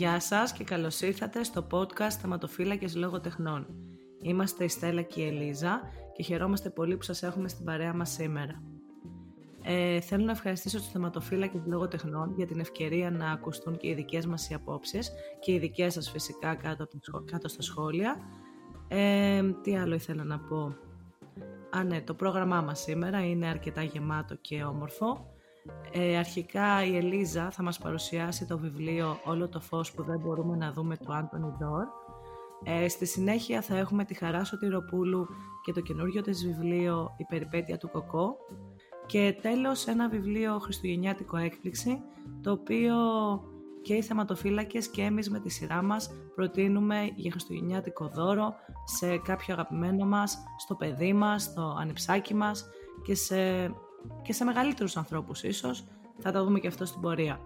Γεια σας και καλώς ήρθατε στο podcast Θεματοφύλακες Λόγω Τεχνών. Είμαστε η Στέλλα και η Ελίζα και χαιρόμαστε πολύ που σας έχουμε στην παρέα μας σήμερα. Ε, θέλω να ευχαριστήσω τους θεματοφύλακες Λόγω Τεχνών για την ευκαιρία να ακουστούν και οι δικές μας οι απόψεις και οι δικές σας φυσικά κάτω, κάτω στα σχόλια. Ε, τι άλλο ήθελα να πω; Α, ναι, το πρόγραμμά μας σήμερα είναι αρκετά γεμάτο και όμορφο. Ε, αρχικά η Ελίζα θα μας παρουσιάσει το βιβλίο «Όλο το φως που δεν μπορούμε να δούμε» του Άντωνι Ντόρ. Ε, στη συνέχεια θα έχουμε τη Χαρά Σωτηροπούλου και το καινούργιο της βιβλίο «Η περιπέτεια του Κοκό». Και τέλος ένα βιβλίο χριστουγεννιάτικο έκπληξη, το οποίο και οι θεματοφύλακες και εμείς με τη σειρά μας προτείνουμε για χριστουγεννιάτικο δώρο σε κάποιο αγαπημένο μας, στο παιδί μας, στο ανιψάκι μας και σε και σε μεγαλύτερους ανθρώπους ίσως. Θα τα δούμε και αυτό στην πορεία.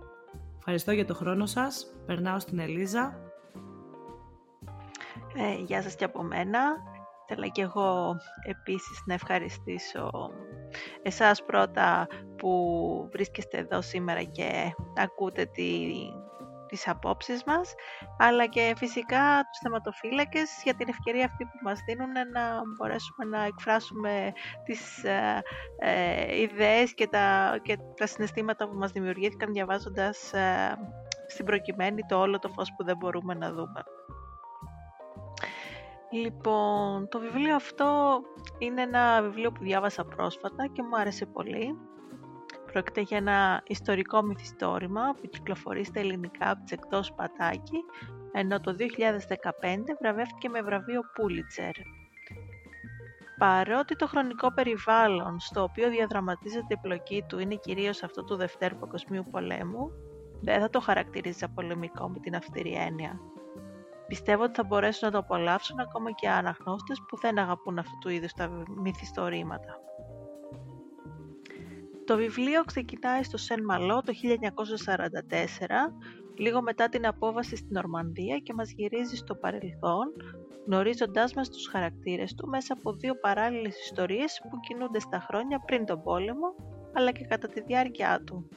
Ευχαριστώ για το χρόνο σας. Περνάω στην Ελίζα. Ε, γεια σας και από μένα. Θέλω και εγώ επίσης να ευχαριστήσω εσάς πρώτα που βρίσκεστε εδώ σήμερα και ακούτε τη τις απόψεις μας, αλλά και φυσικά τους θεματοφύλακες για την ευκαιρία αυτή που μας δίνουν να μπορέσουμε να εκφράσουμε τις ε, ε, ιδέες και τα, και τα συναισθήματα που μας δημιουργήθηκαν διαβάζοντας ε, στην προκειμένη το όλο το φως που δεν μπορούμε να δούμε. Λοιπόν, το βιβλίο αυτό είναι ένα βιβλίο που διάβασα πρόσφατα και μου άρεσε πολύ. Πρόκειται για ένα ιστορικό μυθιστόρημα που κυκλοφορεί στα ελληνικά από τις εκτός Πατάκη, ενώ το 2015 βραβεύτηκε με βραβείο Πούλιτσερ. Παρότι το χρονικό περιβάλλον στο οποίο διαδραματίζεται η πλοκή του είναι κυρίως αυτό του Δευτέρου Παγκοσμίου Πολέμου, δεν θα το χαρακτηρίζει πολεμικό με την αυστηρή έννοια. Πιστεύω ότι θα μπορέσουν να το απολαύσουν ακόμα και αναγνώστες που δεν αγαπούν αυτού του είδους τα μυθιστορήματα. Το βιβλίο ξεκινάει στο Σεν Μαλό το 1944, λίγο μετά την απόβαση στην Ορμανδία και μας γυρίζει στο παρελθόν, γνωρίζοντάς μας τους χαρακτήρες του μέσα από δύο παράλληλες ιστορίες που κινούνται στα χρόνια πριν τον πόλεμο, αλλά και κατά τη διάρκεια του.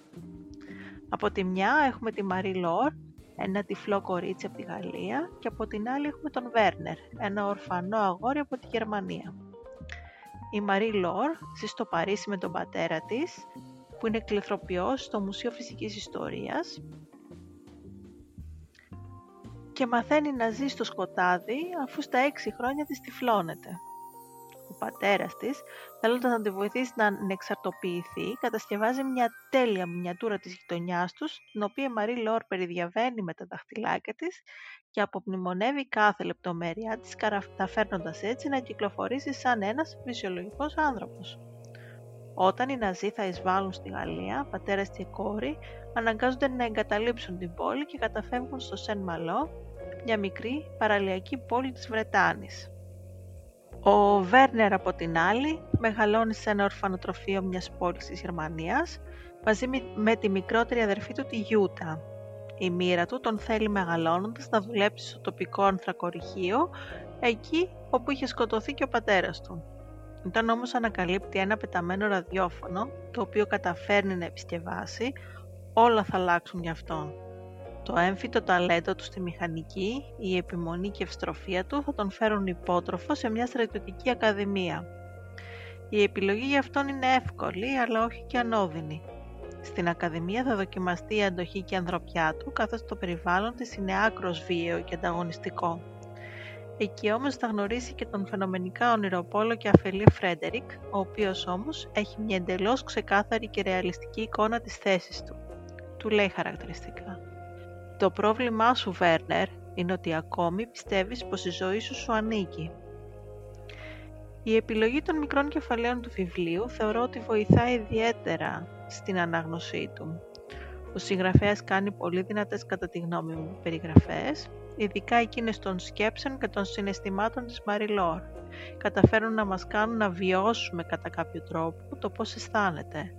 Από τη μια έχουμε τη Μαρή Λόρ, ένα τυφλό κορίτσι από τη Γαλλία και από την άλλη έχουμε τον Βέρνερ, ένα ορφανό αγόρι από τη Γερμανία. Η Μαρή Λόρ ζει στο Παρίσι με τον πατέρα της, που είναι κληθροποιός στο Μουσείο Φυσικής Ιστορίας και μαθαίνει να ζει στο σκοτάδι αφού στα έξι χρόνια της τυφλώνεται. Ο πατέρας της, θέλοντας να τη βοηθήσει να ανεξαρτοποιηθεί, κατασκευάζει μια τέλεια μινιατούρα της γειτονιάς τους, την οποία η Μαρή Λόρ περιδιαβαίνει με τα δαχτυλάκια της και απομνημονεύει κάθε λεπτομέρειά της, καταφέρνοντας έτσι να κυκλοφορήσει σαν ένας φυσιολογικός άνθρωπος. Όταν οι Ναζί θα εισβάλλουν στη Γαλλία, πατέρας και κόρη αναγκάζονται να εγκαταλείψουν την πόλη και καταφεύγουν στο Σεν Μαλό, μια μικρή παραλιακή πόλη της Βρετάνης. Ο Βέρνερ από την άλλη μεγαλώνει σε ένα ορφανοτροφείο μιας πόλης της Γερμανίας μαζί με τη μικρότερη αδερφή του τη Γιούτα. Η μοίρα του τον θέλει μεγαλώνοντας να δουλέψει στο τοπικό ανθρακοριχείο εκεί όπου είχε σκοτωθεί και ο πατέρας του. Όταν όμως ανακαλύπτει ένα πεταμένο ραδιόφωνο το οποίο καταφέρνει να επισκευάσει όλα θα αλλάξουν για αυτόν. Το έμφυτο ταλέντο του στη μηχανική, η επιμονή και ευστροφία του θα τον φέρουν υπότροφο σε μια στρατιωτική ακαδημία. Η επιλογή για αυτόν είναι εύκολη, αλλά όχι και ανώδυνη. Στην Ακαδημία θα δοκιμαστεί η αντοχή και η ανθρωπιά του, καθώς το περιβάλλον της είναι άκρος βίαιο και ανταγωνιστικό. Εκεί όμως θα γνωρίσει και τον φαινομενικά ονειροπόλο και αφελή Φρέντερικ, ο οποίος όμως έχει μια εντελώς ξεκάθαρη και ρεαλιστική εικόνα της θέσης του. Του λέει χαρακτηριστικά. Το πρόβλημά σου, Βέρνερ, είναι ότι ακόμη πιστεύεις πως η ζωή σου σου ανήκει. Η επιλογή των μικρών κεφαλαίων του βιβλίου θεωρώ ότι βοηθάει ιδιαίτερα στην ανάγνωσή του. Ο συγγραφέας κάνει πολύ δυνατές κατά τη γνώμη μου περιγραφές, ειδικά εκείνες των σκέψεων και των συναισθημάτων της Μαριλόρ. Καταφέρουν να μας κάνουν να βιώσουμε κατά κάποιο τρόπο το πώς αισθάνεται,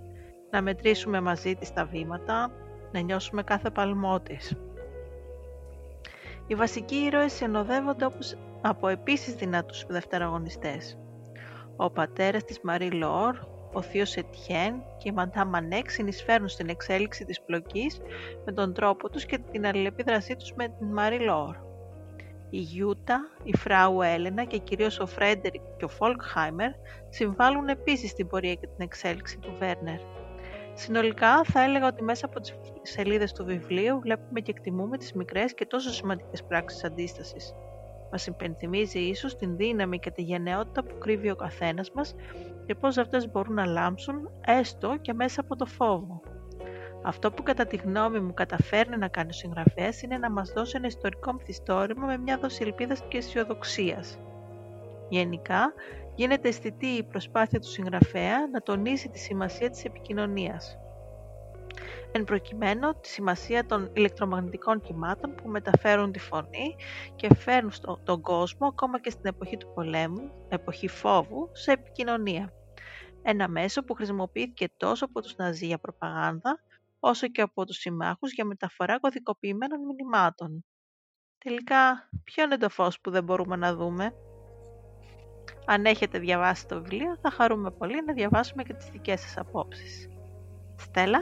να μετρήσουμε μαζί της τα βήματα, να νιώσουμε κάθε παλμό της. Οι βασικοί ήρωες συνοδεύονται όπως από επίσης δυνατούς δευτεραγωνιστές. Ο πατέρας της Μαρή Λόρ, ο θείος Ετιέν και η Μαντά Μανέκ συνεισφέρουν στην εξέλιξη της πλοκής με τον τρόπο τους και την αλληλεπίδρασή τους με την Μάρι Λόρ. Η Γιούτα, η Frau Έλενα και κυρίως ο Φρέντερικ και ο Φόλκχάιμερ συμβάλλουν επίσης στην πορεία και την εξέλιξη του Βέρνερ. Συνολικά θα έλεγα ότι μέσα από τις σελίδες του βιβλίου βλέπουμε και εκτιμούμε τις μικρές και τόσο σημαντικές πράξεις αντίστασης. Μας υπενθυμίζει ίσως την δύναμη και τη γενναιότητα που κρύβει ο καθένας μας και πώς αυτές μπορούν να λάμψουν έστω και μέσα από το φόβο. Αυτό που κατά τη γνώμη μου καταφέρνει να κάνει ο συγγραφέας είναι να μας δώσει ένα ιστορικό μυθιστόρημα με μια δόση ελπίδας και αισιοδοξίας. Γενικά, γίνεται αισθητή η προσπάθεια του συγγραφέα να τονίσει τη σημασία της επικοινωνίας. Εν προκειμένου τη σημασία των ηλεκτρομαγνητικών κυμάτων που μεταφέρουν τη φωνή και φέρνουν τον κόσμο ακόμα και στην εποχή του πολέμου, εποχή φόβου, σε επικοινωνία. Ένα μέσο που χρησιμοποιήθηκε τόσο από τους Ναζί για προπαγάνδα, όσο και από τους συμμάχους για μεταφορά κωδικοποιημένων μηνυμάτων. Τελικά, ποιο είναι το φως που δεν μπορούμε να δούμε; Αν έχετε διαβάσει το βιβλίο, θα χαρούμε πολύ να διαβάσουμε και τις δικές σας απόψεις. Στέλλα;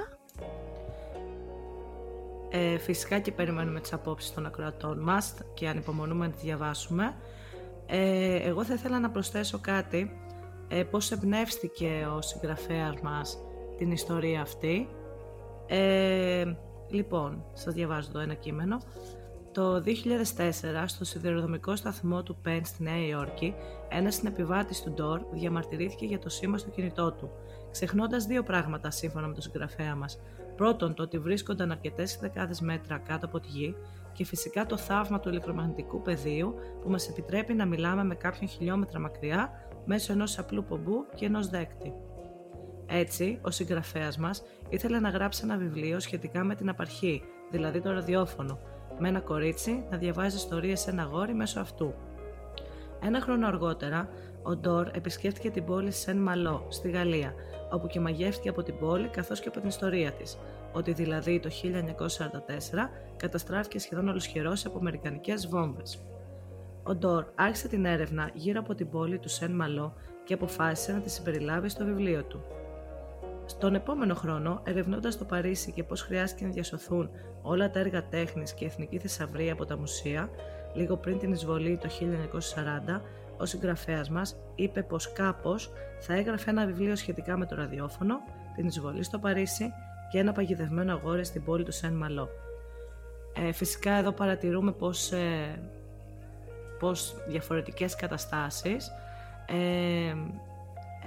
Ε, φυσικά και περιμένουμε τις απόψεις των ακροατών μας και ανυπομονούμε να τις διαβάσουμε. Ε, εγώ θα ήθελα να προσθέσω κάτι, ε, πώς εμπνεύστηκε ο συγγραφέας μας την ιστορία αυτή. Ε, λοιπόν, σας διαβάζω εδώ ένα κείμενο. Το 2004, στο σιδηροδρομικό σταθμό του Penn στη Νέα Υόρκη, ένας συνεπιβάτης του Ντόρ διαμαρτυρήθηκε για το σήμα στο κινητό του, ξεχνώντας δύο πράγματα σύμφωνα με τον συγγραφέα μας. Πρώτον, το ότι βρίσκονταν αρκετές δεκάδε μέτρα κάτω από τη γη και φυσικά το θαύμα του ηλεκτρομαγνητικού πεδίου που μας επιτρέπει να μιλάμε με κάποιον χιλιόμετρα μακριά μέσω ενός απλού πομπού και ενός δέκτη. Έτσι, ο συγγραφέας μας ήθελε να γράψει ένα βιβλίο σχετικά με την απαρχή, δηλαδή το ραδιόφωνο, με ένα κορίτσι να διαβάζει ιστορίες σε ένα γόρι μέσω αυτού. Ένα χρόνο αργότερα, ο Ντόρ επισκέφτηκε την πόλη Σεν Μαλό, στη Γαλλία, όπου και μαγεύτηκε από την πόλη καθώς και από την ιστορία της, ότι δηλαδή το 1944 καταστράφηκε σχεδόν ολοσχερός από αμερικανικές βόμβες. Ο Ντόρ άρχισε την έρευνα γύρω από την πόλη του Σεν Μαλό και αποφάσισε να τη συμπεριλάβει στο βιβλίο του. Στον επόμενο χρόνο, ερευνώντας το Παρίσι και πώς χρειάστηκε να διασωθούν όλα τα έργα τέχνης και εθνική θησαυρία από τα μουσεία, λίγο πριν την εισβολή το 1940, ο συγγραφέας μας είπε πως κάπως θα έγραφε ένα βιβλίο σχετικά με το ραδιόφωνο, την εισβολή στο Παρίσι και ένα παγιδευμένο αγόρι στην πόλη του Σεν Μαλό. Ε, φυσικά εδώ παρατηρούμε πως, ε, πως διαφορετικές καταστάσεις ε,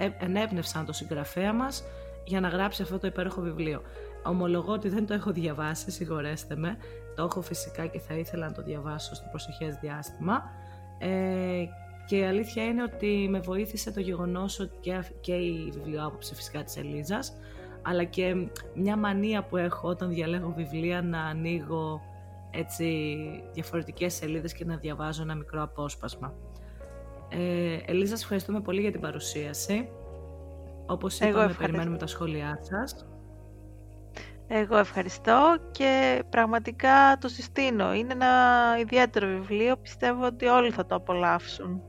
ε ενέπνευσαν το συγγραφέα μας για να γράψει αυτό το υπέροχο βιβλίο. Ομολογώ ότι δεν το έχω διαβάσει, συγχωρέστε με. Το έχω φυσικά και θα ήθελα να το διαβάσω στο προσεχές διάστημα. Ε, και η αλήθεια είναι ότι με βοήθησε το γεγονός ότι και, και η βιβλιοάποψη φυσικά της Ελίζας, αλλά και μια μανία που έχω όταν διαλέγω βιβλία να ανοίγω έτσι διαφορετικές σελίδες και να διαβάζω ένα μικρό απόσπασμα. Ε, Ελίζα, ευχαριστούμε πολύ για την παρουσίαση. Όπως είπαμε, περιμένουμε τα σχόλιά σας. Εγώ ευχαριστώ και πραγματικά το συστήνω. Είναι ένα ιδιαίτερο βιβλίο, πιστεύω ότι όλοι θα το απολαύσουν.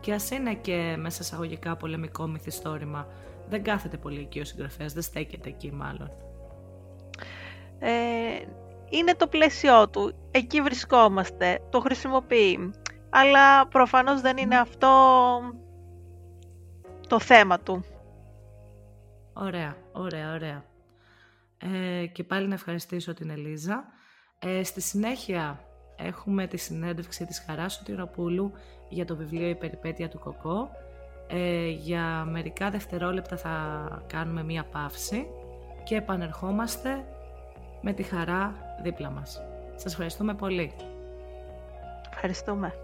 Και ας είναι και μέσα σε αγωγικά πολεμικό μυθιστόρημα, δεν κάθεται πολύ εκεί ο συγγραφέας, δεν στέκεται εκεί μάλλον. Ε, είναι το πλαίσιό του, εκεί βρισκόμαστε, το χρησιμοποιεί. Αλλά προφανώς δεν είναι αυτό το θέμα του. Ωραία, ωραία, ωραία. Ε, και πάλι να ευχαριστήσω την Ελίζα. Ε, στη συνέχεια έχουμε τη συνέντευξη της Χαράς Σωτηροπούλου για το βιβλίο «Η περιπέτεια του Κοκό». Ε, για μερικά δευτερόλεπτα θα κάνουμε μία παύση και επανερχόμαστε με τη χαρά δίπλα μας. Σας ευχαριστούμε πολύ. Ευχαριστούμε.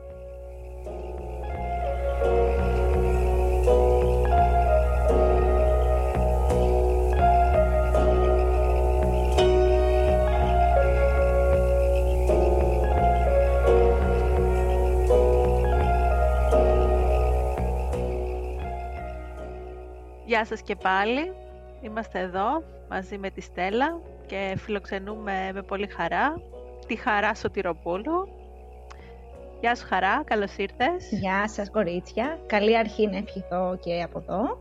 Γεια σας και πάλι. Είμαστε εδώ μαζί με τη Στέλλα και φιλοξενούμε με πολύ χαρά τη Χαρά Σωτηροπούλου. Γεια σου Χαρά, καλώς ήρθες. Γεια σας κορίτσια. Καλή αρχή να ευχηθώ και από εδώ.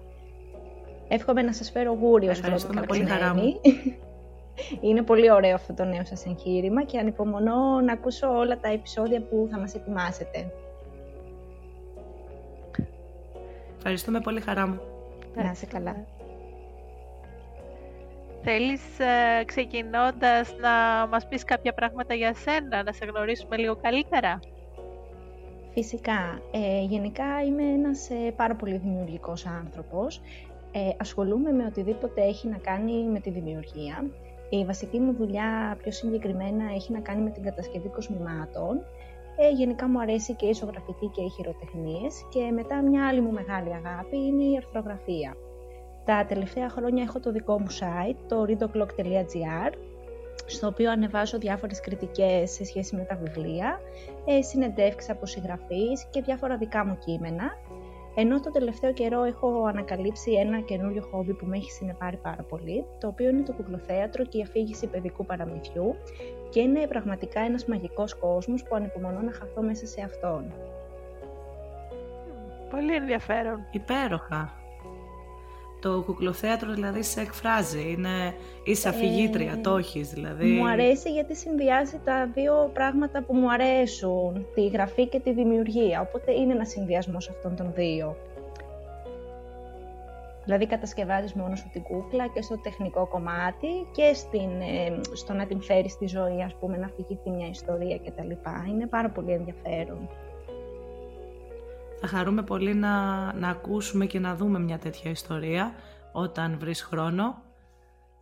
Εύχομαι να σας φέρω γούρι ως πρώτο πολύ χαρά Είναι πολύ ωραίο αυτό το νέο σας εγχείρημα και ανυπομονώ να ακούσω όλα τα επεισόδια που θα μας ετοιμάσετε. Ευχαριστούμε πολύ χαρά μου. Να είσαι καλά. Θέλεις ε, ξεκινώντας να μας πεις κάποια πράγματα για σένα, να σε γνωρίσουμε λίγο καλύτερα; Φυσικά. Ε, γενικά είμαι ένας ε, πάρα πολύ δημιουργικός άνθρωπος. Ε, ασχολούμαι με οτιδήποτε έχει να κάνει με τη δημιουργία. Η βασική μου δουλειά πιο συγκεκριμένα έχει να κάνει με την κατασκευή κοσμημάτων. Ε, γενικά μου αρέσει και η ισογραφική και οι χειροτεχνίες και μετά μια άλλη μου μεγάλη αγάπη είναι η αρθρογραφία. Τα τελευταία χρόνια έχω το δικό μου site, το readoclock.gr, στο οποίο ανεβάζω διάφορες κριτικές σε σχέση με τα βιβλία, ε, συνεντεύξεις από συγγραφείς και διάφορα δικά μου κείμενα. Ενώ το τελευταίο καιρό έχω ανακαλύψει ένα καινούριο χόμπι που με έχει συνεπάρει πάρα πολύ, το οποίο είναι το κουκλοθέατρο και η αφήγηση παιδικού παραμυθιού και είναι πραγματικά ένας μαγικός κόσμος που ανυπομονώ να χαθώ μέσα σε αυτόν. Πολύ ενδιαφέρον. Υπέροχα. Το κουκλοθέατρο δηλαδή σε εκφράζει, είναι, είσαι αφηγήτρια, ε, το έχεις δηλαδή. Μου αρέσει γιατί συνδυάζει τα δύο πράγματα που μου αρέσουν, τη γραφή και τη δημιουργία, οπότε είναι ένας συνδυασμός αυτών των δύο. Δηλαδή κατασκευάζεις μόνος σου την κούκλα και στο τεχνικό κομμάτι και στην, ε, στο να την φέρεις στη ζωή, ας πούμε, να αφηγηθεί μια ιστορία κτλ. Είναι πάρα πολύ ενδιαφέρον. Θα χαρούμε πολύ να, να ακούσουμε και να δούμε μια τέτοια ιστορία όταν βρεις χρόνο.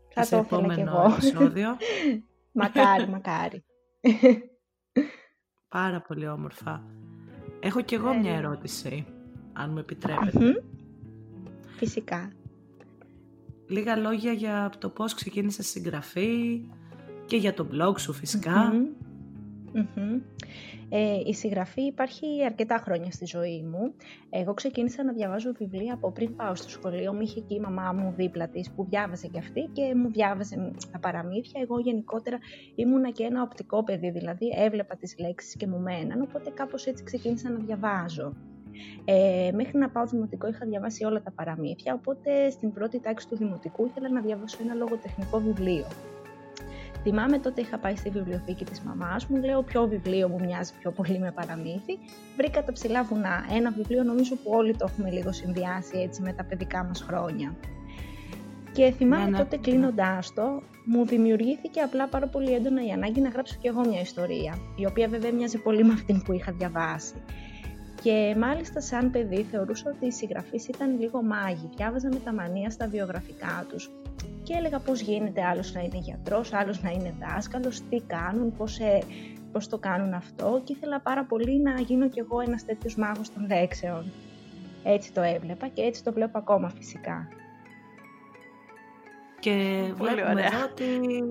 Θα σε το επόμενο επεισόδιο. μακάρι, μακάρι. Πάρα πολύ όμορφα. Έχω κι εγώ μια ερώτηση, αν μου επιτρέπετε. Φυσικά. Λίγα λόγια για το πώς ξεκίνησε συγγραφή και για το blog σου φυσικα ε, η συγγραφή υπάρχει αρκετά χρόνια στη ζωή μου. Εγώ ξεκίνησα να διαβάζω βιβλία από πριν πάω στο σχολείο. Μου είχε και η μαμά μου δίπλα της που διάβαζε και αυτή και μου διάβαζε τα παραμύθια. Εγώ γενικότερα ήμουνα και ένα οπτικό παιδί, δηλαδή έβλεπα τις λέξεις και μου μέναν, οπότε κάπως έτσι ξεκίνησα να διαβάζω. Ε, μέχρι να πάω δημοτικό είχα διαβάσει όλα τα παραμύθια, οπότε στην πρώτη τάξη του δημοτικού ήθελα να διαβάσω ένα λογοτεχνικό βιβλίο. Θυμάμαι τότε είχα πάει στη βιβλιοθήκη της μαμάς μου, λέω ποιο βιβλίο μου μοιάζει πιο πολύ με παραμύθι. Βρήκα τα ψηλά βουνά, ένα βιβλίο νομίζω που όλοι το έχουμε λίγο συνδυάσει έτσι με τα παιδικά μας χρόνια. Και θυμάμαι ναι, ναι. τότε κλείνοντάς το, μου δημιουργήθηκε απλά πάρα πολύ έντονα η ανάγκη να γράψω κι εγώ μια ιστορία, η οποία βέβαια μοιάζει πολύ με αυτήν που είχα διαβάσει. Και μάλιστα σαν παιδί θεωρούσα ότι οι συγγραφείς ήταν λίγο μάγοι, διάβαζα με τα μανία στα βιογραφικά τους και έλεγα πώς γίνεται άλλος να είναι γιατρός, άλλος να είναι δάσκαλος, τι κάνουν, πώς, ε, πώς το κάνουν αυτό και ήθελα πάρα πολύ να γίνω κι εγώ ένας τέτοιος μάγος των λέξεων. Έτσι το έβλεπα και έτσι το βλέπω ακόμα φυσικά. Και βλέπουμε εδώ ότι,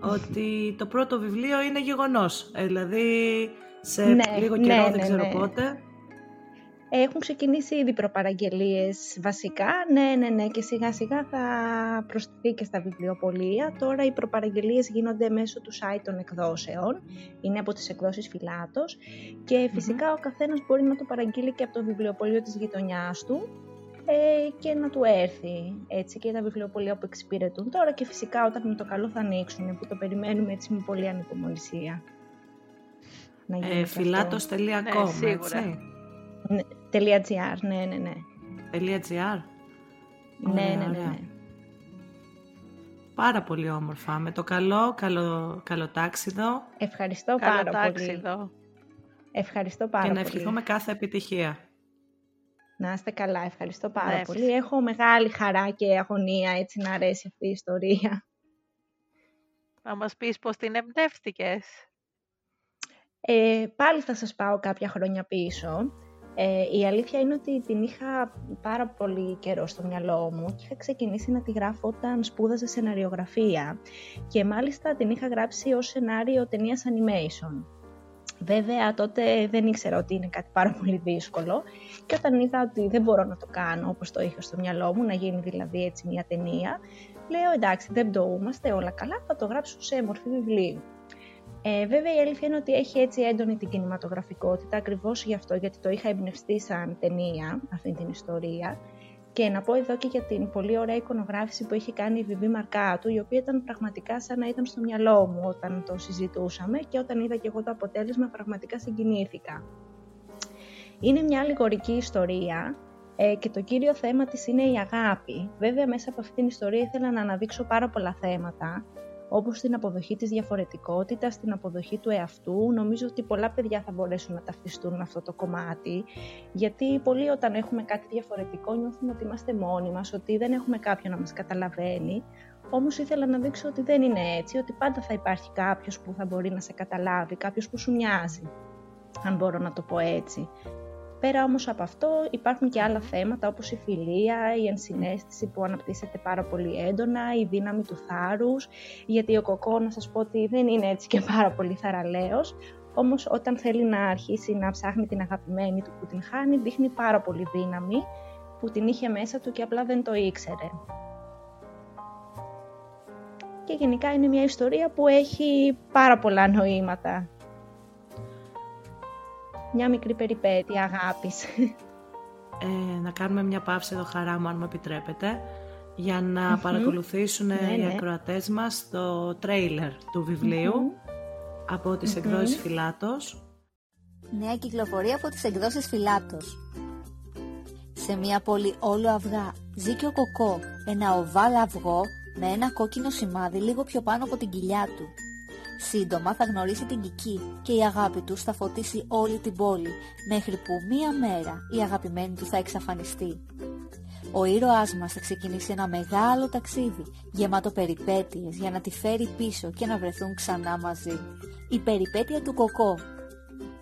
ότι το πρώτο βιβλίο είναι γεγονός. Ε, δηλαδή σε ναι, λίγο καιρό, ναι, δεν ναι, ξέρω ναι. πότε, έχουν ξεκινήσει ήδη προπαραγγελίες βασικά, ναι, ναι, ναι, και σιγά σιγά θα προσθεθεί και στα βιβλιοπολία. Τώρα οι προπαραγγελίες γίνονται μέσω του site των εκδόσεων, είναι από τις εκδόσεις Φυλάτος και φυσικα ο καθένας μπορεί να το παραγγείλει και από το βιβλιοπωλείο της γειτονιάς του ε, και να του έρθει έτσι και τα βιβλιοπολία που εξυπηρετούν τώρα και φυσικά όταν με το καλό θα ανοίξουν που το περιμένουμε έτσι με πολύ ανυπομονησία. Ε, Φιλάτος.com, ναι, έτσι. Ναι, .gr, ναι, ναι, ναι. .gr. Ναι, ναι, ναι, ναι. Πάρα πολύ όμορφα. Με το καλό, καλό, καλό τάξιδο. Ευχαριστώ πάρα τάξιδο. πολύ. Ευχαριστώ πάρα πολύ. Και να ευχηθούμε κάθε επιτυχία. Να είστε καλά. Ευχαριστώ πάρα ναι, πολύ. Έχω μεγάλη χαρά και αγωνία έτσι να αρέσει αυτή η ιστορία. Θα μας πεις πώς την εμπνεύστηκες. Ε, πάλι θα σας πάω κάποια χρόνια πίσω. Ε, η αλήθεια είναι ότι την είχα πάρα πολύ καιρό στο μυαλό μου και είχα ξεκινήσει να τη γράφω όταν σπούδαζα σεναριογραφία και μάλιστα την είχα γράψει ως σενάριο ταινίας animation. Βέβαια τότε δεν ήξερα ότι είναι κάτι πάρα πολύ δύσκολο και όταν είδα ότι δεν μπορώ να το κάνω όπως το είχα στο μυαλό μου, να γίνει δηλαδή έτσι μια ταινία, λέω εντάξει δεν πτωούμαστε όλα καλά, θα το γράψω σε μορφή βιβλίου. Ε, βέβαια η αλήθεια είναι ότι έχει έτσι έντονη την κινηματογραφικότητα ακριβώς γι' αυτό γιατί το είχα εμπνευστεί σαν ταινία αυτή την ιστορία Και να πω εδώ και για την πολύ ωραία εικονογράφηση που έχει κάνει η Βιβί Μαρκάτου, η οποία ήταν πραγματικά σαν να ήταν στο μυαλό μου όταν το συζητούσαμε και όταν είδα και εγώ το αποτέλεσμα πραγματικά συγκινήθηκα. Είναι μια αλληγορική ιστορία ε, και το κύριο θέμα της είναι η αγάπη. Βέβαια μέσα από αυτήν την ιστορία ήθελα να αναδείξω πάρα πολλά θέματα όπως την αποδοχή της διαφορετικότητας, την αποδοχή του εαυτού. Νομίζω ότι πολλά παιδιά θα μπορέσουν να ταυτιστούν με αυτό το κομμάτι, γιατί πολλοί όταν έχουμε κάτι διαφορετικό νιώθουμε ότι είμαστε μόνοι μας, ότι δεν έχουμε κάποιον να μας καταλαβαίνει. Όμως ήθελα να δείξω ότι δεν είναι έτσι, ότι πάντα θα υπάρχει κάποιος που θα μπορεί να σε καταλάβει, κάποιος που σου μοιάζει, αν μπορώ να το πω έτσι. Πέρα όμως από αυτό υπάρχουν και άλλα θέματα όπως η φιλία, η ενσυναίσθηση που αναπτύσσεται πάρα πολύ έντονα, η δύναμη του θάρρους, γιατί ο κοκό να σας πω ότι δεν είναι έτσι και πάρα πολύ θαραλέος, όμως όταν θέλει να αρχίσει να ψάχνει την αγαπημένη του που την χάνει, δείχνει πάρα πολύ δύναμη που την είχε μέσα του και απλά δεν το ήξερε. Και γενικά είναι μια ιστορία που έχει πάρα πολλά νοήματα μια μικρή περιπέτεια αγάπης. Ε, να κάνουμε μια παύση εδώ χαρά μου αν μου επιτρέπετε για να παρακολουθήσουν ναι, οι ναι. ακροατές μας το τρέιλερ του βιβλιου από τις εκδόσεις Φιλάτος. Νέα κυκλοφορία από τις εκδόσεις Φιλάτος. Σε μια πόλη όλο αυγά ζει και ο Κοκό, ένα οβάλ αυγό με ένα κόκκινο σημάδι λίγο πιο πάνω από την κοιλιά του. Σύντομα θα γνωρίσει την Κική και η αγάπη του θα φωτίσει όλη την πόλη, μέχρι που μία μέρα η αγαπημένη του θα εξαφανιστεί. Ο ήρωάς μας θα ξεκινήσει ένα μεγάλο ταξίδι, γεμάτο περιπέτειες για να τη φέρει πίσω και να βρεθούν ξανά μαζί. Η περιπέτεια του Κοκό.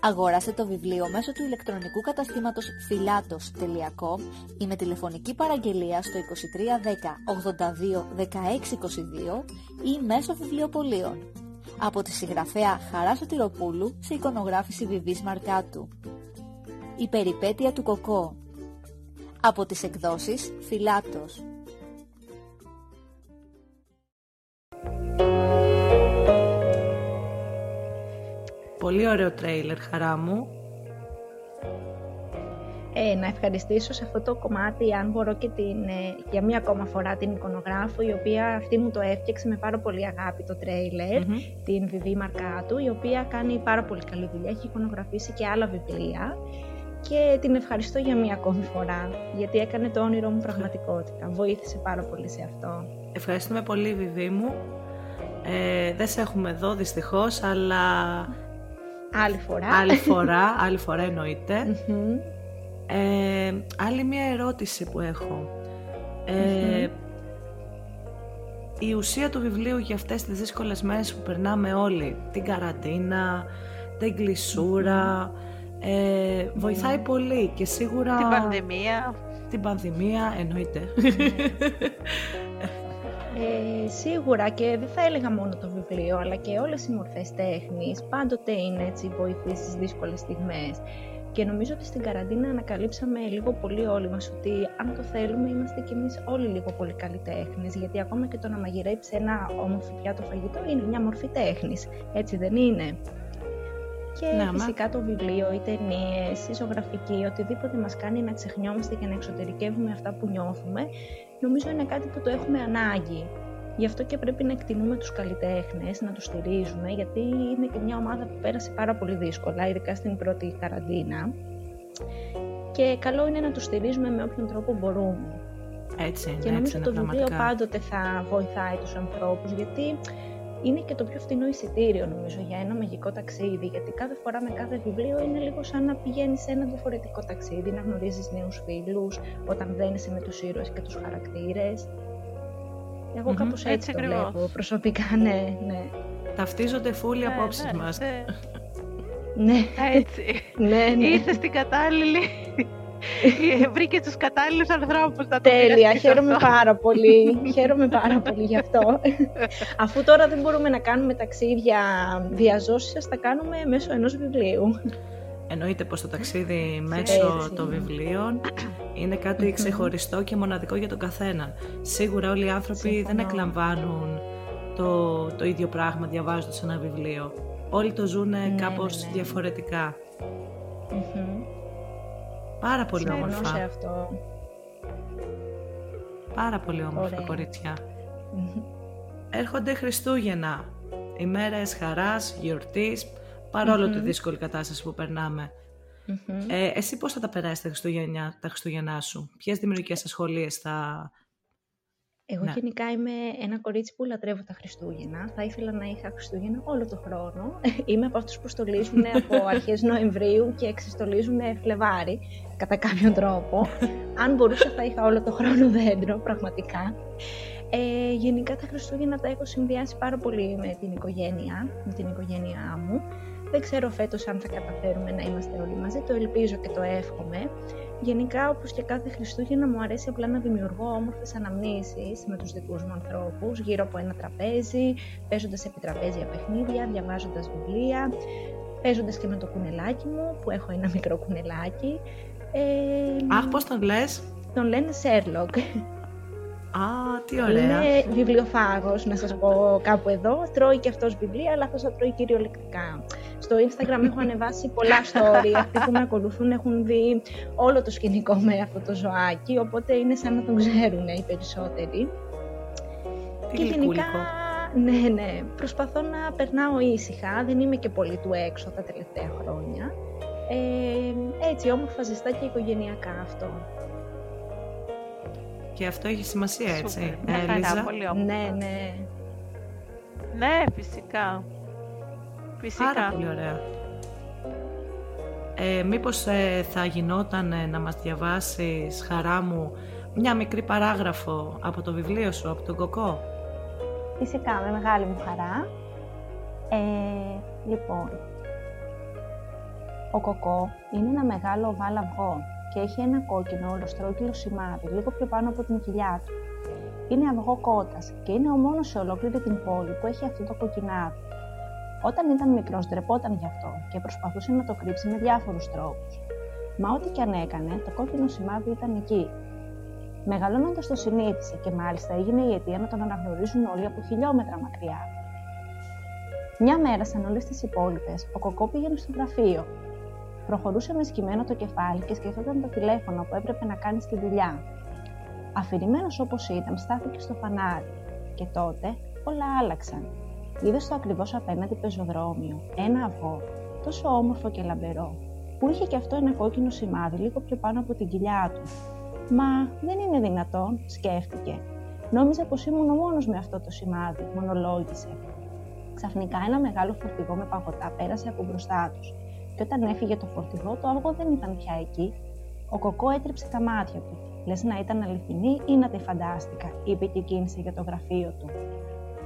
Αγοράστε το βιβλίο μέσω του ηλεκτρονικού καταστήματος filatos.com ή με τηλεφωνική παραγγελία στο 2310 82 1622 ή μέσω βιβλιοπολίων από τη συγγραφέα Χαρά Σωτηροπούλου σε εικονογράφηση Βιβής Μαρκάτου. Η περιπέτεια του Κοκό από τις εκδόσεις Φιλάτος. Πολύ ωραίο τρέιλερ, χαρά μου ε, να ευχαριστήσω σε αυτό το κομμάτι, αν μπορώ και την, ε, για μία ακόμα φορά την εικονογράφο, η οποία αυτή μου το έφτιαξε με πάρα πολύ αγάπη το τρέιλερ, την Βιβί Μαρκάτου, η οποία κάνει πάρα πολύ καλή δουλειά, έχει εικονογραφήσει και άλλα βιβλία και την ευχαριστώ για μία ακόμη φορά, γιατί έκανε το όνειρό μου πραγματικότητα. Βοήθησε πάρα πολύ σε αυτό. Ευχαριστούμε πολύ Βιβί μου. Ε, δεν σε έχουμε εδώ δυστυχώς, αλλά... Άλλη φορά. Άλλη φορά, άλλη φορά ε, άλλη μια ερώτηση που έχω. Ε, η ουσία του βιβλίου για αυτές τις δύσκολες μέρες που περνάμε όλοι, την καραντίνα, την κλεισούρα, ε, βοηθάει πολύ και σίγουρα... Την πανδημία. Την πανδημία, εννοείται. Ε, σίγουρα και δεν θα έλεγα μόνο το βιβλίο, αλλά και όλες οι μορφές τέχνης πάντοτε είναι έτσι βοηθή στις δύσκολες στιγμές. Και νομίζω ότι στην καραντίνα ανακαλύψαμε λίγο πολύ όλοι μας ότι αν το θέλουμε είμαστε κι εμείς όλοι λίγο πολύ καλλιτέχνες. γιατί ακόμα και το να μαγειρέψεις ένα όμορφο πιάτο φαγητό είναι μια μορφή τέχνης, έτσι δεν είναι; Και να, φυσικά το βιβλίο, οι ταινίες, η ζωγραφική, οτιδήποτε μας κάνει να ξεχνιόμαστε και να εξωτερικεύουμε αυτά που νιώθουμε, νομίζω είναι κάτι που το έχουμε ανάγκη. Γι' αυτό και πρέπει να εκτιμούμε τους καλλιτέχνες, να τους στηρίζουμε, γιατί είναι και μια ομάδα που πέρασε πάρα πολύ δύσκολα, ειδικά στην πρώτη καραντίνα. Και καλό είναι να τους στηρίζουμε με όποιον τρόπο μπορούμε. Έτσι είναι, και νομίζω ότι το βιβλίο πάντοτε θα βοηθάει τους ανθρώπους, γιατί είναι και το πιο φθηνό εισιτήριο νομίζω για ένα μαγικό ταξίδι, γιατί κάθε φορά με κάθε βιβλίο είναι λίγο σαν να πηγαίνεις σε ένα διαφορετικό ταξίδι, να γνωρίζεις νέους φίλους, όταν δένεσαι με τους ήρωες και τους χαρακτήρες. Εγώ mm-hmm. κάπως έτσι, έτσι το βλέπω προσωπικά, ναι, ναι. Ταυτίζονται φούλοι ναι, απόψεις ναι, μας. Ναι. ναι. Έτσι. ναι, ναι. Ήρθε στην κατάλληλη... Βρήκε τους κατάλληλους ανθρώπους να το Τέλεια, χαίρομαι πάρα πολύ. χαίρομαι πάρα πολύ γι' αυτό. Αφού τώρα δεν μπορούμε να κάνουμε ταξίδια διαζώσεις, θα κάνουμε μέσω ενός βιβλίου. Εννοείται πως το ταξίδι μέσω των βιβλίων είναι κάτι ξεχωριστό και μοναδικό για τον καθένα. Σίγουρα όλοι οι άνθρωποι δεν εκλαμβάνουν το, το ίδιο πράγμα διαβάζοντας ένα βιβλίο. Όλοι το ζουν ναι, κάπως ναι, ναι. διαφορετικα Πάρα πολύ όμορφα. Σε αυτό. Πάρα πολύ όμορφα κορίτσια. Έρχονται Χριστούγεννα. Ημέρες χαράς, γιορτής, παρόλο τη δύσκολη κατάσταση που περνάμε. Ε, εσύ πώς θα τα περάσεις τα Χριστούγεννα, τα Χριστούγεννά σου, ποιες δημιουργικές ασχολίες θα... Εγώ ναι. γενικά είμαι ένα κορίτσι που λατρεύω τα Χριστούγεννα. Θα ήθελα να είχα Χριστούγεννα όλο το χρόνο. Είμαι από αυτούς που στολίζουν από αρχές Νοεμβρίου και εξιστολίζουν Φλεβάρι, κατά κάποιον τρόπο. Αν μπορούσα θα είχα όλο το χρόνο δέντρο, πραγματικά. Ε, γενικά τα Χριστούγεννα τα έχω συνδυάσει πάρα πολύ με την οικογένεια, με την οικογένειά μου. Δεν ξέρω φέτος αν θα καταφέρουμε να είμαστε όλοι μαζί, το ελπίζω και το εύχομαι. Γενικά, όπως και κάθε Χριστούγεννα, μου αρέσει απλά να δημιουργώ όμορφες αναμνήσεις με τους δικούς μου ανθρώπους, γύρω από ένα τραπέζι, παίζοντας επί τραπέζια παιχνίδια, διαβάζοντας βιβλία, παίζοντας και με το κουνελάκι μου, που έχω ένα μικρό κουνελάκι. Ε, Αχ, πώς τον λες; Τον λένε Σέρλοκ. Α, τι ωραία. Είναι βιβλιοφάγος, να σας πω κάπου εδώ. Τρώει και αυτός βιβλία, αλλά αυτός θα τρώει κυριολεκτικά. Στο Instagram έχω ανεβάσει πολλά story. Αυτοί που με ακολουθούν έχουν δει όλο το σκηνικό με αυτό το ζωάκι, οπότε είναι σαν να τον ξέρουν οι περισσότεροι. Τι και γενικά, ναι, ναι, προσπαθώ να περνάω ήσυχα, δεν είμαι και πολύ του έξω τα τελευταία χρόνια. Ε, έτσι όμορφα ζεστά και οικογενειακά αυτό. Και αυτό έχει σημασία, έτσι. Ναι, ε, πολύ Ναι, ναι. Ναι, φυσικά. Φυσικά. Πάρα πολύ ωραία. Ε, μήπως ε, θα γινόταν ε, να μας διαβάσεις, χαρά μου, μια μικρή παράγραφο από το βιβλίο σου, από τον Κοκό; Φυσικά, με μεγάλη μου χαρά. Ε, λοιπόν, ο Κοκό είναι ένα μεγάλο οβάλ αυγό και έχει ένα κόκκινο ολοστρόκυλο σημάδι λίγο πιο πάνω από την κοιλιά του. Είναι αυγό κότας και είναι ο μόνος σε ολόκληρη την πόλη που έχει αυτό το κοκκινάδι. Όταν ήταν μικρός, ντρεπόταν γι' αυτό και προσπαθούσε να το κρύψει με διάφορους τρόπους. Μα ό,τι και αν έκανε, το κόκκινο σημάδι ήταν εκεί. Μεγαλώνοντας το συνήθισε και μάλιστα έγινε η αιτία να τον αναγνωρίζουν όλοι από χιλιόμετρα μακριά. Μια μέρα, σαν όλες τις υπόλοιπες, ο Κοκό πήγαινε στο γραφείο Προχωρούσε με σκυμμένο το κεφάλι και σκεφτόταν το τηλέφωνο που έπρεπε να κάνει στη δουλειά. Αφηρημένος όπως ήταν, στάθηκε στο φανάρι. Και τότε όλα άλλαξαν. Είδε στο ακριβώς απέναντι πεζοδρόμιο ένα αυγό, τόσο όμορφο και λαμπερό, που είχε και αυτό ένα κόκκινο σημάδι λίγο πιο πάνω από την κοιλιά του. Μα δεν είναι δυνατόν, σκέφτηκε. Νόμιζα πως ήμουν ο μόνος με αυτό το σημάδι, μονολόγησε. Ξαφνικά ένα μεγάλο φορτηγό με παγωτά πέρασε από μπροστά τους και όταν έφυγε το φορτηγό, το αυγό δεν ήταν πια εκεί. Ο κοκό έτριψε τα μάτια του. Λες να ήταν αληθινή ή να τη φαντάστηκα, είπε και κίνησε για το γραφείο του.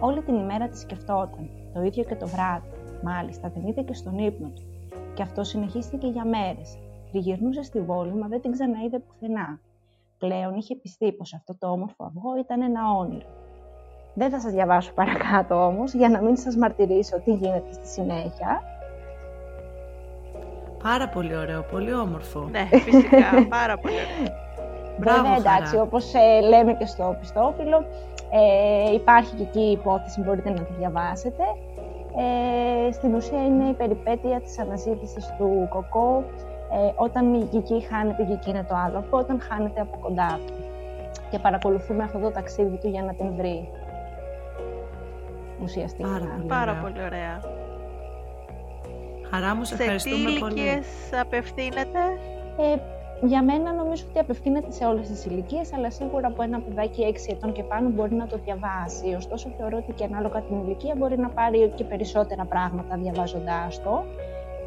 Όλη την ημέρα τη σκεφτόταν, το ίδιο και το βράδυ. Μάλιστα, την είδε και στον ύπνο του. Και αυτό συνεχίστηκε για μέρες. Τριγυρνούσε στη βόλη, μα δεν την ξαναείδε πουθενά. Πλέον είχε πιστεί πως αυτό το όμορφο αυγό ήταν ένα όνειρο. Δεν θα σας διαβάσω παρακάτω όμως, για να μην σας μαρτυρήσω τι γίνεται στη συνέχεια. Πάρα πολύ ωραίο, πολύ όμορφο. Ναι, φυσικά, πάρα πολύ ωραίο. Μπράβο, Βέβαια, εντάξει, όπως ε, λέμε και στο πιστόφυλλο, ε, υπάρχει και εκεί η υπόθεση, μπορείτε να τη διαβάσετε. Ε, στην ουσία είναι η περιπέτεια της αναζήτησης του Κοκό, ε, όταν η Κική χάνεται, η Κική είναι το άλλο, όταν χάνεται από κοντά του. Και παρακολουθούμε αυτό το ταξίδι του για να την βρει. Ουσιαστικά. Πάρα, πάρα πολύ ωραία. Χαρά μου, σε, ευχαριστούμε πολύ. Σε τι ηλικίες απευθύνεται; Ε, για μένα νομίζω ότι απευθύνεται σε όλες τις ηλικίες, αλλά σίγουρα από ένα παιδάκι 6 ετών και πάνω μπορεί να το διαβάσει. Ωστόσο θεωρώ ότι και ανάλογα την ηλικία μπορεί να πάρει και περισσότερα πράγματα διαβάζοντάς το.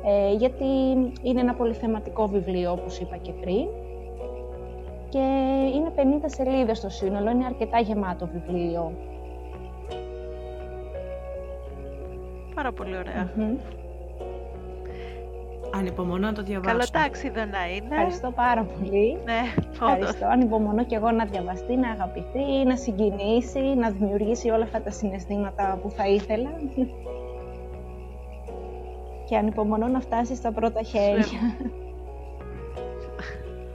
Ε, γιατί είναι ένα πολύ θεματικό βιβλίο, όπως είπα και πριν. Και είναι 50 σελίδες στο σύνολο, είναι αρκετά γεμάτο βιβλίο. Πάρα πολύ Ανυπομονώ να το διαβάσω. Καλό τάξιδο να είναι. Ευχαριστώ πάρα πολύ. Ναι, Ευχαριστώ. Ανυπομονώ και εγώ να διαβαστεί, να αγαπηθεί, να συγκινήσει, να δημιουργήσει όλα αυτά τα συναισθήματα που θα ήθελα. και ανυπομονώ να φτάσει στα πρώτα χέρια.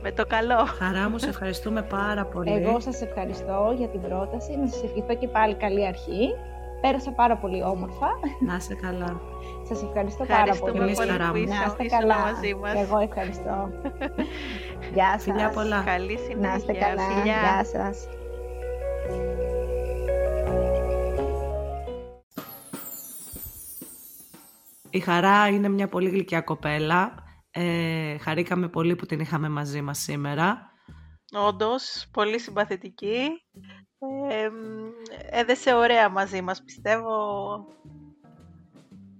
Με το καλό. Χαρά μου, σε ευχαριστούμε πάρα πολύ. Εγώ σας ευχαριστώ για την πρόταση. Να σας ευχηθώ και πάλι καλή αρχή. Πέρασα πάρα πολύ όμορφα. Να είσαι καλά. Σας ευχαριστώ πάρα πολύ. Εμείς χαρά Να είστε καλά. Μαζί μας. Εγώ ευχαριστώ. Γεια σας. Φιλιά πολλά. Καλή συνέχεια. Να είστε καλά. Γεια σας. Η Χαρά είναι μια πολύ γλυκιά κοπέλα. Ε, χαρήκαμε πολύ που την είχαμε μαζί μας σήμερα. Όντως, πολύ συμπαθητική. Ε, έδεσε ωραία μαζί μας, πιστεύω.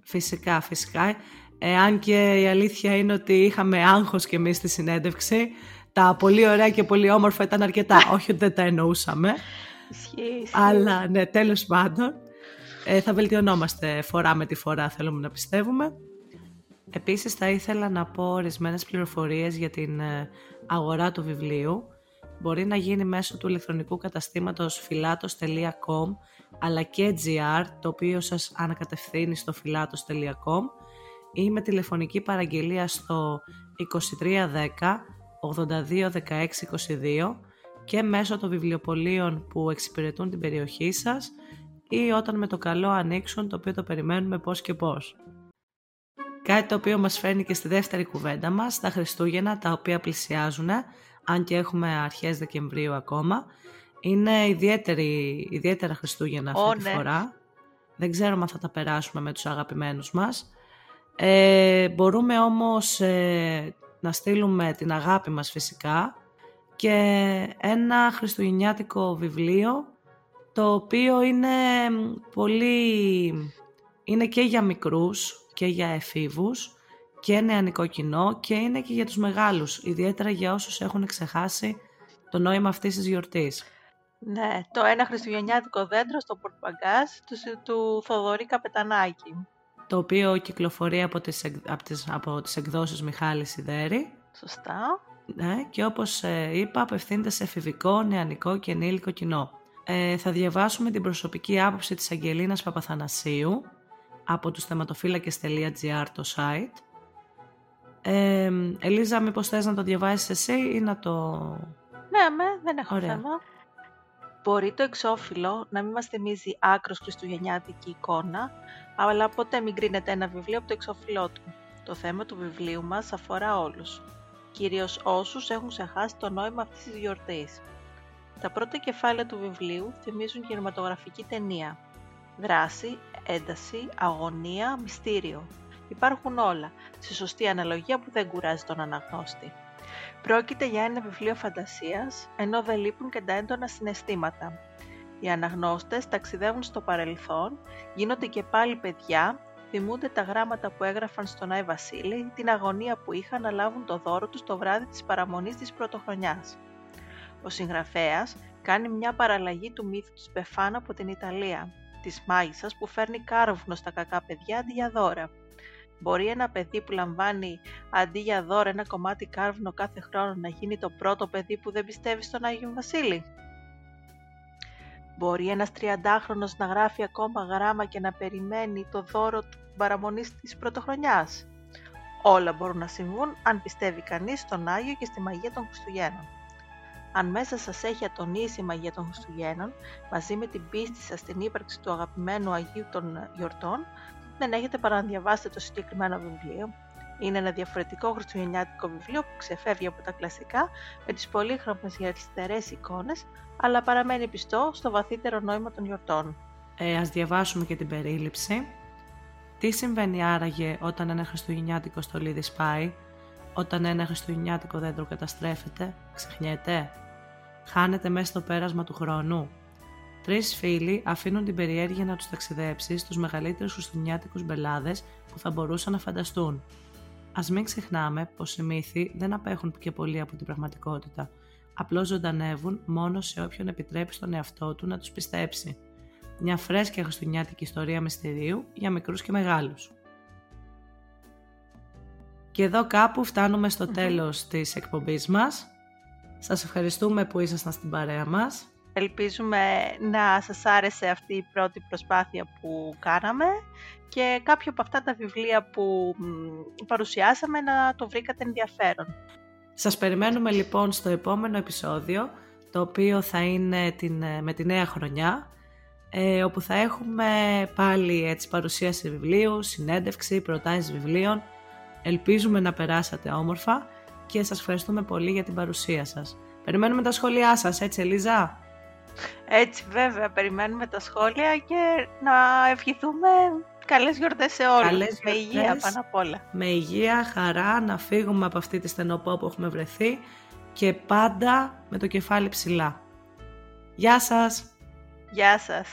Φυσικά, φυσικά. Εάν και η αλήθεια είναι ότι είχαμε άγχος και εμείς στη συνέντευξη, τα πολύ ωραία και πολύ όμορφα ήταν αρκετά. Όχι ότι δεν τα εννοούσαμε. Ισχύει, Αλλά ναι, τέλος πάντων. Ε, θα βελτιωνόμαστε φορά με τη φορά, θέλουμε να πιστεύουμε. Επίσης θα ήθελα να πω ορισμένες πληροφορίες για την ε, αγορά του βιβλίου. Μπορεί να γίνει μέσω του ηλεκτρονικού καταστήματος filatos.com αλλά και gr, το οποίο σας ανακατευθύνει στο filatos.com ή με τηλεφωνική παραγγελία στο 2310 82 16 22 και μέσω των βιβλιοπολίων που εξυπηρετούν την περιοχή σας ή όταν με το καλό ανοίξουν το οποίο το περιμένουμε πώς και πώς. Κάτι το οποίο μας φέρνει και στη δεύτερη κουβέντα μας, τα Χριστούγεννα τα οποία πλησιάζουν, αν και έχουμε αρχές Δεκεμβρίου ακόμα, είναι ιδιαίτερη, ιδιαίτερα Χριστούγεννα αυτή τη ναι. φορά. Δεν ξέρουμε αν θα τα περάσουμε με τους αγαπημένους μας. Ε, μπορούμε όμως ε, να στείλουμε την αγάπη μας φυσικά και ένα χριστουγεννιάτικο βιβλίο το οποίο είναι πολύ... είναι και για μικρούς και για εφήβους και νεανικό κοινό και είναι και για τους μεγάλους, ιδιαίτερα για όσους έχουν ξεχάσει το νόημα αυτής της γιορτής. Ναι, το ένα χριστουγεννιάτικο δέντρο στο πορτπαγκάζ του, του Θοδωρή Καπετανάκη. Το οποίο κυκλοφορεί από τις, από τις, από τις εκδόσεις Μιχάλης Σιδέρη. Σωστά. Ναι, και όπως ε, είπα απευθύνεται σε εφηβικό, νεανικό και ενήλικο κοινό. Ε, θα διαβάσουμε την προσωπική άποψη της Αγγελίνας Παπαθανασίου από τους θεματοφύλακες.gr το site. Ε, Ελίζα, μήπως θες να το διαβάσεις εσύ ή να το... Ναι, με, δεν έχω θέμα. Μπορεί το εξώφυλλο να μην μας θυμίζει άκρος χριστουγεννιάτικη εικόνα, αλλά ποτέ μην κρίνεται ένα βιβλίο από το εξώφυλλό του. Το θέμα του βιβλίου μας αφορά όλους, κυρίως όσους έχουν ξεχάσει το νόημα αυτής της γιορτής. Τα πρώτα κεφάλαια του βιβλίου θυμίζουν κινηματογραφική ταινία. Δράση, ένταση, αγωνία, μυστήριο. Υπάρχουν όλα, σε σωστή αναλογία που δεν κουράζει τον αναγνώστη. Πρόκειται για ένα βιβλίο φαντασίας, ενώ δεν λείπουν και τα έντονα συναισθήματα. Οι αναγνώστες ταξιδεύουν στο παρελθόν, γίνονται και πάλι παιδιά, θυμούνται τα γράμματα που έγραφαν στον Άι Βασίλη, την αγωνία που είχαν να λάβουν το δώρο τους το βράδυ της παραμονής της πρωτοχρονιάς. Ο συγγραφέας κάνει μια παραλλαγή του μύθου της Μπεφάνα από την Ιταλία, της μάγισσας που φέρνει κάρβουνο στα κακά παιδιά αντί για δώρα. Μπορεί ένα παιδί που λαμβάνει αντί για δώρα ένα κομμάτι κάρβουνο κάθε χρόνο να γίνει το πρώτο παιδί που δεν πιστεύει στον Άγιο Βασίλη; Μπορεί ένας τριαντάχρονος να γράφει ακόμα γράμμα και να περιμένει το δώρο του παραμονής της πρωτοχρονιάς; Όλα μπορούν να συμβούν αν πιστεύει κανείς στον Άγιο και στη μαγεία των Χριστουγέννων. Αν μέσα σας έχει ατονίσει η μαγεία των Χριστουγέννων, μαζί με την πίστη σας στην ύπαρξη του αγαπημένου Αγίου των γιορτών, δεν έχετε παρά να διαβάσετε το συγκεκριμένο βιβλίο. Είναι ένα διαφορετικό χριστουγεννιάτικο βιβλίο που ξεφεύγει από τα κλασικά με τις πολύχρωμες αριστερές εικόνες, αλλά παραμένει πιστό στο βαθύτερο νόημα των γιορτών. Ε, ας διαβάσουμε και την περίληψη. Τι συμβαίνει άραγε όταν ένα χριστουγεννιάτικο στολίδι σπάει, όταν ένα χριστουγεννιάτικο δέντρο καταστρέφεται, ξεχνιέται, χάνεται μέσα στο πέρασμα του χρόνου; Τρεις φίλοι αφήνουν την περιέργεια να τους ταξιδέψει στους μεγαλύτερους χριστουγεννιάτικους μπελάδες που θα μπορούσαν να φανταστούν. Α μην ξεχνάμε πως οι μύθοι δεν απέχουν και πολύ από την πραγματικότητα. Απλώς ζωντανεύουν μόνο σε όποιον επιτρέπει στον εαυτό του να τους πιστέψει. Μια φρέσκια χριστουγεννιάτικη ιστορία μυστηρίου για μικρούς και μεγάλους. Και εδώ κάπου φτάνουμε στο τέλος της εκπομπής μας. Σας ευχαριστούμε που ήσασταν στην παρέα μας. Ελπίζουμε να σας άρεσε αυτή η πρώτη προσπάθεια που κάναμε και κάποιο από αυτά τα βιβλία που παρουσιάσαμε να το βρήκατε ενδιαφέρον. Σας περιμένουμε λοιπόν στο επόμενο επεισόδιο, το οποίο θα είναι την, με τη νέα χρονιά, ε, όπου θα έχουμε πάλι έτσι, παρουσίαση βιβλίου, συνέντευξη, προτάσεις βιβλίων. Ελπίζουμε να περάσατε όμορφα και σας ευχαριστούμε πολύ για την παρουσία σας. Περιμένουμε τα σχόλιά σας, έτσι Ελίζα; Έτσι βέβαια, περιμένουμε τα σχόλια και να ευχηθούμε Καλές γιορτές σε όλους. Καλές Με γιορτές. υγεία πάνω απ' όλα. Με υγεία, χαρά, να φύγουμε από αυτή τη στενοπό που έχουμε βρεθεί και πάντα με το κεφάλι ψηλά. Γεια σας! Γεια σας.